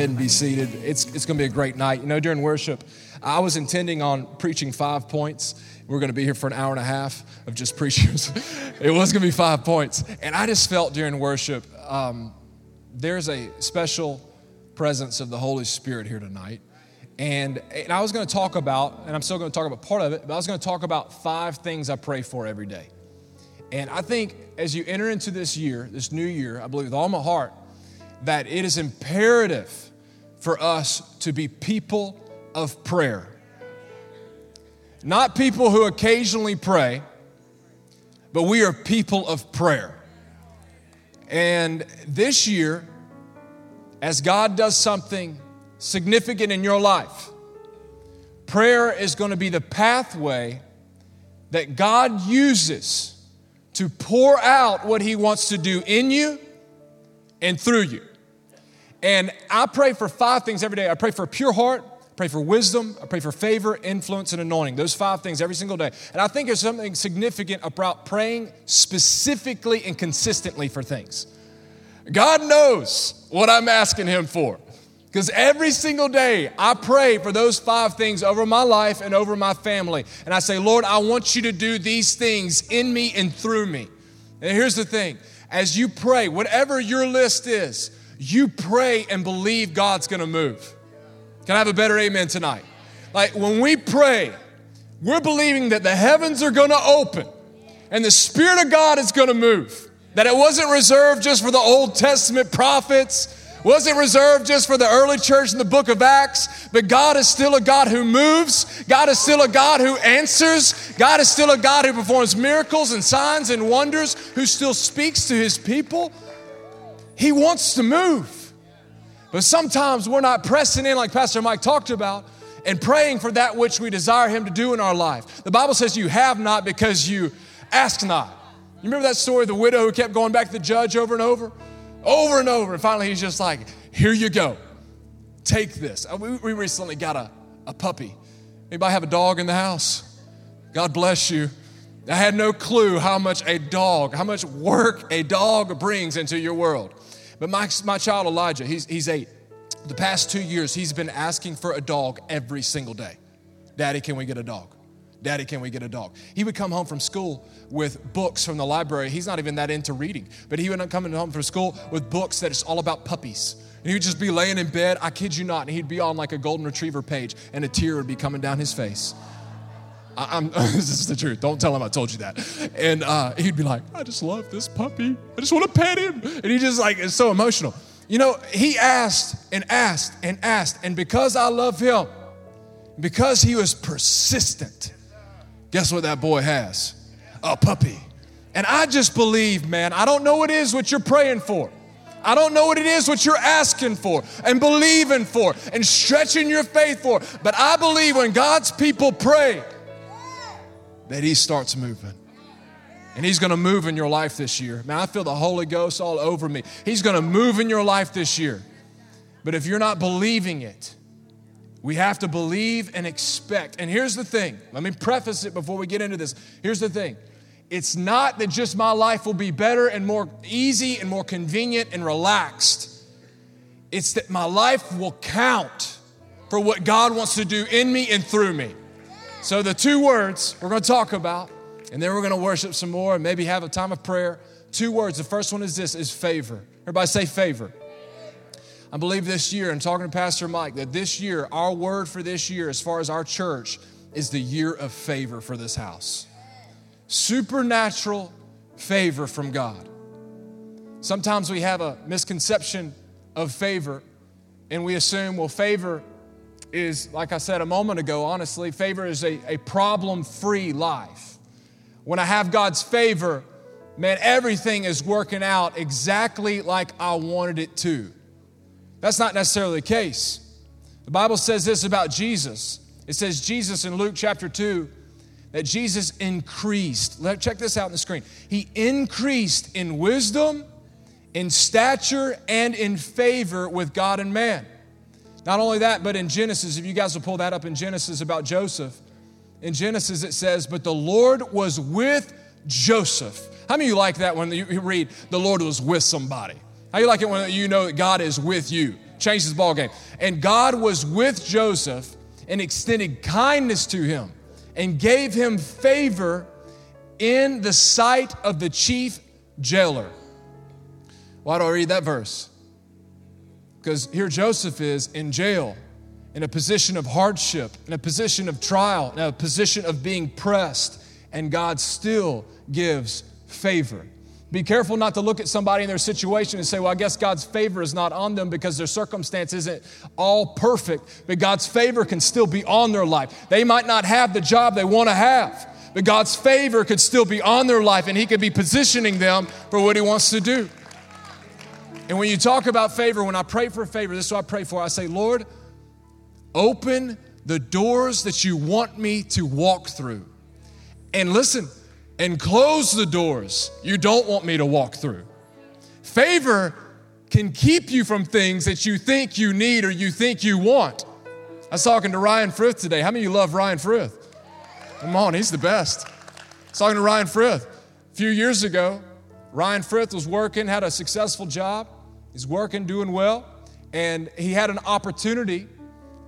Ahead and be seated. It's, it's going to be a great night. You know, during worship, I was intending on preaching five points. We're going to be here for an hour and a half of just preachers. it was going to be five points. And I just felt during worship, um, there's a special presence of the Holy Spirit here tonight. And, and I was going to talk about, and I'm still going to talk about part of it, but I was going to talk about five things I pray for every day. And I think as you enter into this year, this new year, I believe with all my heart, that it is imperative for us to be people of prayer. Not people who occasionally pray, but we are people of prayer. And this year, as God does something significant in your life, prayer is going to be the pathway that God uses to pour out what He wants to do in you and through you. And I pray for five things every day. I pray for a pure heart, I pray for wisdom, I pray for favor, influence, and anointing. Those five things every single day. And I think there's something significant about praying specifically and consistently for things. God knows what I'm asking Him for. Because every single day I pray for those five things over my life and over my family. And I say, Lord, I want you to do these things in me and through me. And here's the thing as you pray, whatever your list is, you pray and believe God's gonna move. Can I have a better amen tonight? Like when we pray, we're believing that the heavens are gonna open and the Spirit of God is gonna move. That it wasn't reserved just for the Old Testament prophets, wasn't reserved just for the early church in the book of Acts, but God is still a God who moves. God is still a God who answers. God is still a God who performs miracles and signs and wonders, who still speaks to his people. He wants to move. But sometimes we're not pressing in, like Pastor Mike talked about, and praying for that which we desire Him to do in our life. The Bible says you have not because you ask not. You remember that story of the widow who kept going back to the judge over and over? Over and over. And finally, he's just like, Here you go. Take this. Uh, we recently got a, a puppy. Anybody have a dog in the house? God bless you. I had no clue how much a dog, how much work a dog brings into your world. But my, my child Elijah, he's, he's eight. The past two years, he's been asking for a dog every single day. Daddy, can we get a dog? Daddy, can we get a dog? He would come home from school with books from the library. He's not even that into reading, but he would come home from school with books that it's all about puppies. And he would just be laying in bed, I kid you not, and he'd be on like a golden retriever page, and a tear would be coming down his face. I, this is the truth. Don't tell him I told you that. And uh, he'd be like, I just love this puppy. I just want to pet him. And he just like, is so emotional. You know, he asked and asked and asked. And because I love him, because he was persistent, guess what that boy has? A puppy. And I just believe, man, I don't know what it is what you're praying for. I don't know what it is what you're asking for and believing for and stretching your faith for. But I believe when God's people pray, that He starts moving. And He's gonna move in your life this year. Man, I feel the Holy Ghost all over me. He's gonna move in your life this year. But if you're not believing it, we have to believe and expect. And here's the thing let me preface it before we get into this. Here's the thing it's not that just my life will be better and more easy and more convenient and relaxed, it's that my life will count for what God wants to do in me and through me. So, the two words we're going to talk about, and then we're going to worship some more and maybe have a time of prayer. Two words. The first one is this is favor. Everybody say favor. I believe this year, I'm talking to Pastor Mike, that this year, our word for this year, as far as our church, is the year of favor for this house. Supernatural favor from God. Sometimes we have a misconception of favor, and we assume, well, favor is, like I said a moment ago, honestly, favor is a, a problem free life. When I have God's favor, man, everything is working out exactly like I wanted it to. That's not necessarily the case. The Bible says this about Jesus It says Jesus in Luke chapter 2 that Jesus increased. Let, check this out on the screen. He increased in wisdom, in stature, and in favor with God and man. Not only that, but in Genesis, if you guys will pull that up in Genesis about Joseph, in Genesis it says, But the Lord was with Joseph. How many of you like that when you read the Lord was with somebody? How you like it when you know that God is with you? Changes the ball game. And God was with Joseph and extended kindness to him and gave him favor in the sight of the chief jailer. Why do I read that verse? Because here Joseph is in jail, in a position of hardship, in a position of trial, in a position of being pressed, and God still gives favor. Be careful not to look at somebody in their situation and say, Well, I guess God's favor is not on them because their circumstance isn't all perfect, but God's favor can still be on their life. They might not have the job they want to have, but God's favor could still be on their life and He could be positioning them for what He wants to do. And when you talk about favor, when I pray for favor, this is what I pray for. I say, Lord, open the doors that you want me to walk through. And listen, and close the doors you don't want me to walk through. Favor can keep you from things that you think you need or you think you want. I was talking to Ryan Frith today. How many of you love Ryan Frith? Come on, he's the best. I was talking to Ryan Frith. A few years ago, Ryan Frith was working, had a successful job. He's working, doing well, and he had an opportunity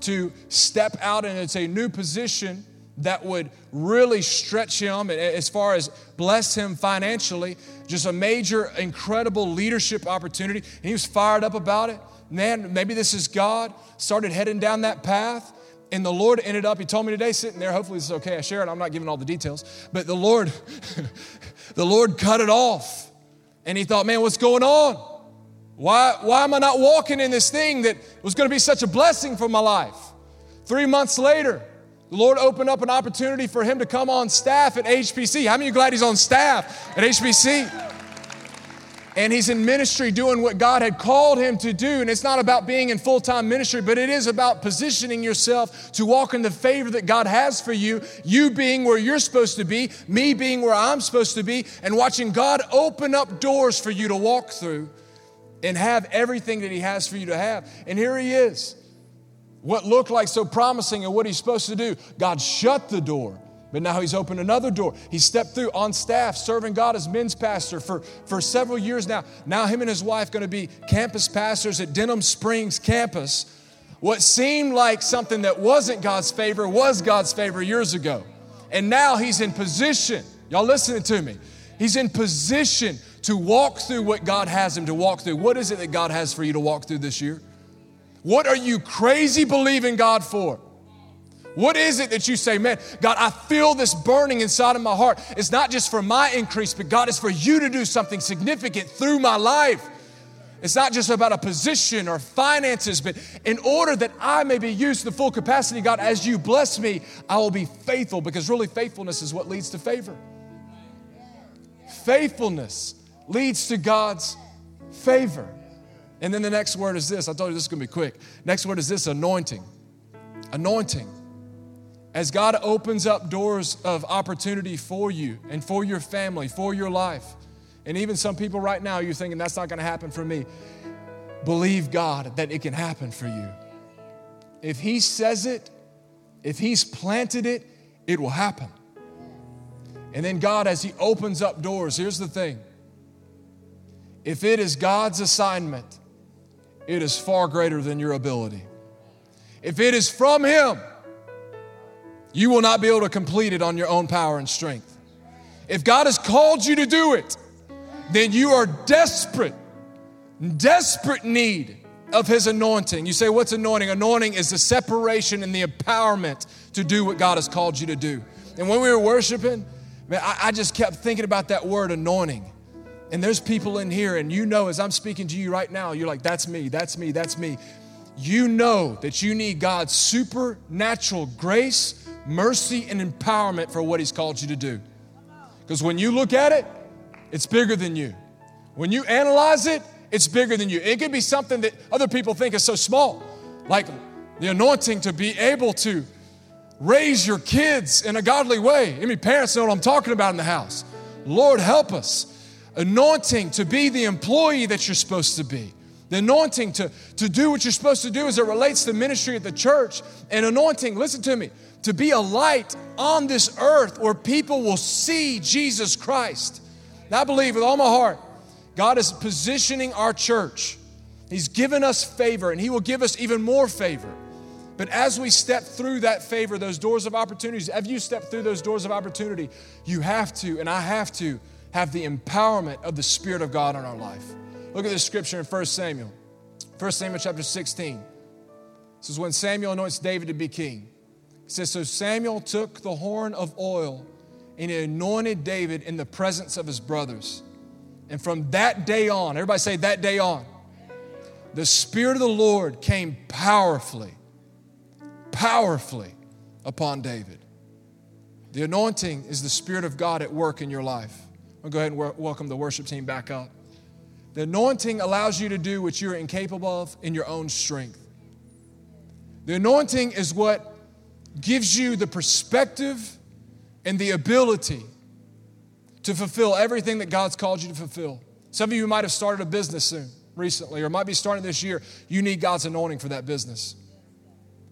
to step out and it's a new position that would really stretch him as far as bless him financially. Just a major, incredible leadership opportunity. And he was fired up about it. Man, maybe this is God. Started heading down that path. And the Lord ended up, he told me today, sitting there, hopefully this is okay. I share it. I'm not giving all the details. But the Lord, the Lord cut it off. And he thought, man, what's going on? Why, why am I not walking in this thing that was going to be such a blessing for my life? Three months later, the Lord opened up an opportunity for him to come on staff at HPC. How many of you glad he's on staff at HPC? And he's in ministry doing what God had called him to do. And it's not about being in full time ministry, but it is about positioning yourself to walk in the favor that God has for you, you being where you're supposed to be, me being where I'm supposed to be, and watching God open up doors for you to walk through and have everything that He has for you to have. And here He is. What looked like so promising and what he's supposed to do, God shut the door. But now he's opened another door. He stepped through on staff, serving God as men's pastor for, for several years now. Now, him and his wife going to be campus pastors at Denham Springs campus. What seemed like something that wasn't God's favor was God's favor years ago. And now he's in position. Y'all listening to me? He's in position to walk through what God has him to walk through. What is it that God has for you to walk through this year? What are you crazy believing God for? What is it that you say, man, God, I feel this burning inside of my heart. It's not just for my increase, but God, it's for you to do something significant through my life. It's not just about a position or finances, but in order that I may be used to the full capacity, God, as you bless me, I will be faithful because really faithfulness is what leads to favor. Faithfulness leads to God's favor. And then the next word is this. I told you this is going to be quick. Next word is this anointing. Anointing. As God opens up doors of opportunity for you and for your family, for your life, and even some people right now, you're thinking that's not going to happen for me. Believe God that it can happen for you. If He says it, if He's planted it, it will happen. And then God, as He opens up doors, here's the thing if it is God's assignment, it is far greater than your ability. If it is from Him, you will not be able to complete it on your own power and strength. If God has called you to do it, then you are desperate, desperate need of His anointing. You say, What's anointing? Anointing is the separation and the empowerment to do what God has called you to do. And when we were worshiping, man, I, I just kept thinking about that word anointing. And there's people in here, and you know, as I'm speaking to you right now, you're like, that's me, that's me, that's me. You know that you need God's supernatural grace, mercy, and empowerment for what He's called you to do. Because when you look at it, it's bigger than you. When you analyze it, it's bigger than you. It could be something that other people think is so small, like the anointing to be able to raise your kids in a godly way. I mean, parents know what I'm talking about in the house. Lord, help us. Anointing to be the employee that you're supposed to be. The anointing to, to do what you're supposed to do as it relates to ministry at the church. And anointing, listen to me, to be a light on this earth where people will see Jesus Christ. And I believe with all my heart, God is positioning our church. He's given us favor and He will give us even more favor. But as we step through that favor, those doors of opportunities, as you step through those doors of opportunity, you have to, and I have to, have the empowerment of the Spirit of God in our life. Look at this scripture in 1 Samuel. 1 Samuel chapter 16. This is when Samuel anoints David to be king. It says, So Samuel took the horn of oil and he anointed David in the presence of his brothers. And from that day on, everybody say that day on, the Spirit of the Lord came powerfully, powerfully upon David. The anointing is the Spirit of God at work in your life. I'll go ahead and welcome the worship team back up. The anointing allows you to do what you're incapable of in your own strength. The anointing is what gives you the perspective and the ability to fulfill everything that God's called you to fulfill. Some of you might have started a business soon, recently, or might be starting this year. You need God's anointing for that business.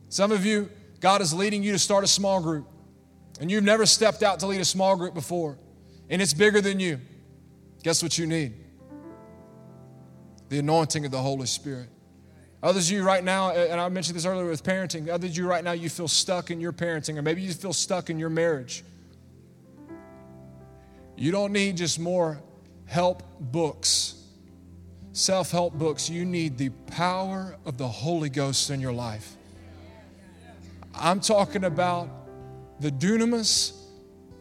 Some of you, God is leading you to start a small group, and you've never stepped out to lead a small group before, and it's bigger than you. Guess what you need? The anointing of the Holy Spirit. Others of you right now, and I mentioned this earlier with parenting, others of you right now, you feel stuck in your parenting, or maybe you feel stuck in your marriage. You don't need just more help books, self help books. You need the power of the Holy Ghost in your life. I'm talking about the dunamis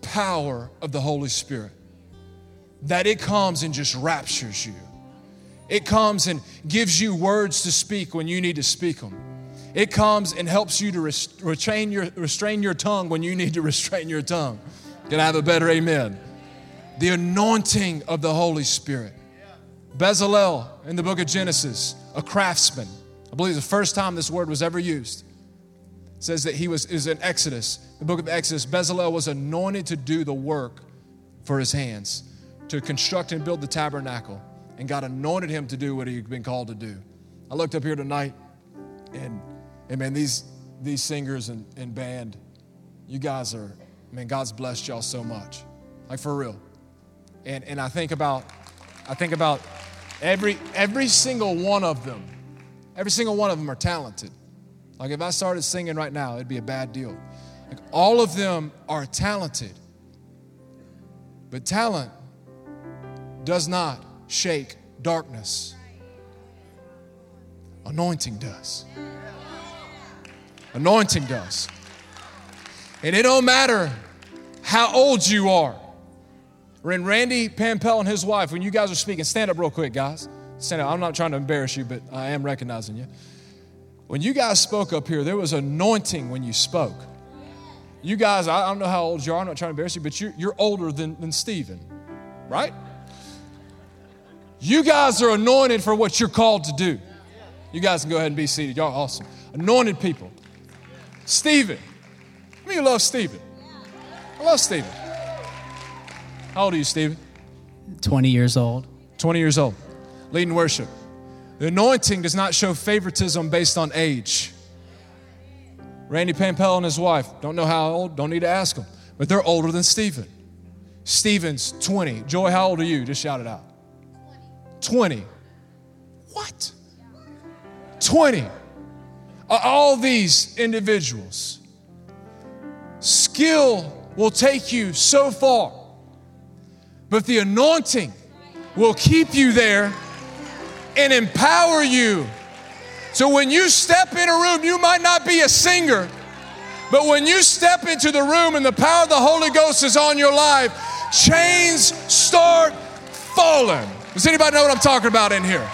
power of the Holy Spirit, that it comes and just raptures you. It comes and gives you words to speak when you need to speak them. It comes and helps you to restrain your, restrain your tongue when you need to restrain your tongue. Can I have a better amen? The anointing of the Holy Spirit. Bezalel in the book of Genesis, a craftsman. I believe the first time this word was ever used. says that he was is in Exodus, the book of Exodus. Bezalel was anointed to do the work for his hands, to construct and build the tabernacle and God anointed him to do what he'd been called to do. I looked up here tonight, and, and man, these, these singers and, and band, you guys are, man, God's blessed y'all so much. Like for real. And, and I think about, I think about every, every single one of them, every single one of them are talented. Like if I started singing right now, it'd be a bad deal. Like all of them are talented. But talent does not shake darkness. Anointing does. Anointing does. And it don't matter how old you are. When Randy Pampel and his wife, when you guys are speaking, stand up real quick, guys. Stand up. I'm not trying to embarrass you, but I am recognizing you. When you guys spoke up here, there was anointing when you spoke. You guys, I don't know how old you are, I'm not trying to embarrass you, but you're, you're older than, than Stephen, right? You guys are anointed for what you're called to do. You guys can go ahead and be seated. Y'all awesome. Anointed people. Stephen. How many love Stephen? I love Stephen. How old are you, Stephen? 20 years old. 20 years old. Leading worship. The anointing does not show favoritism based on age. Randy Pampel and his wife, don't know how old, don't need to ask them, but they're older than Stephen. Stephen's 20. Joy, how old are you? Just shout it out. 20. What? 20. All these individuals. Skill will take you so far, but the anointing will keep you there and empower you. So when you step in a room, you might not be a singer, but when you step into the room and the power of the Holy Ghost is on your life, chains start falling. Does anybody know what I'm talking about in here?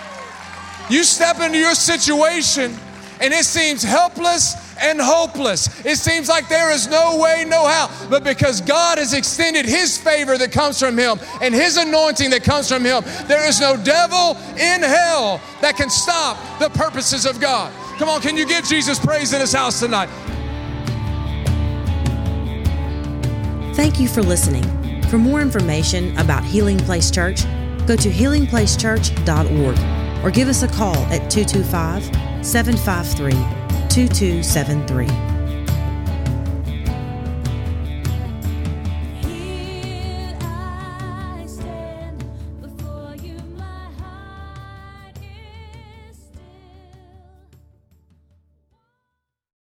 You step into your situation and it seems helpless and hopeless. It seems like there is no way, no how. But because God has extended His favor that comes from Him and His anointing that comes from Him, there is no devil in hell that can stop the purposes of God. Come on, can you give Jesus praise in His house tonight? Thank you for listening. For more information about Healing Place Church, go to healingplacechurch.org or give us a call at 225 753 2273.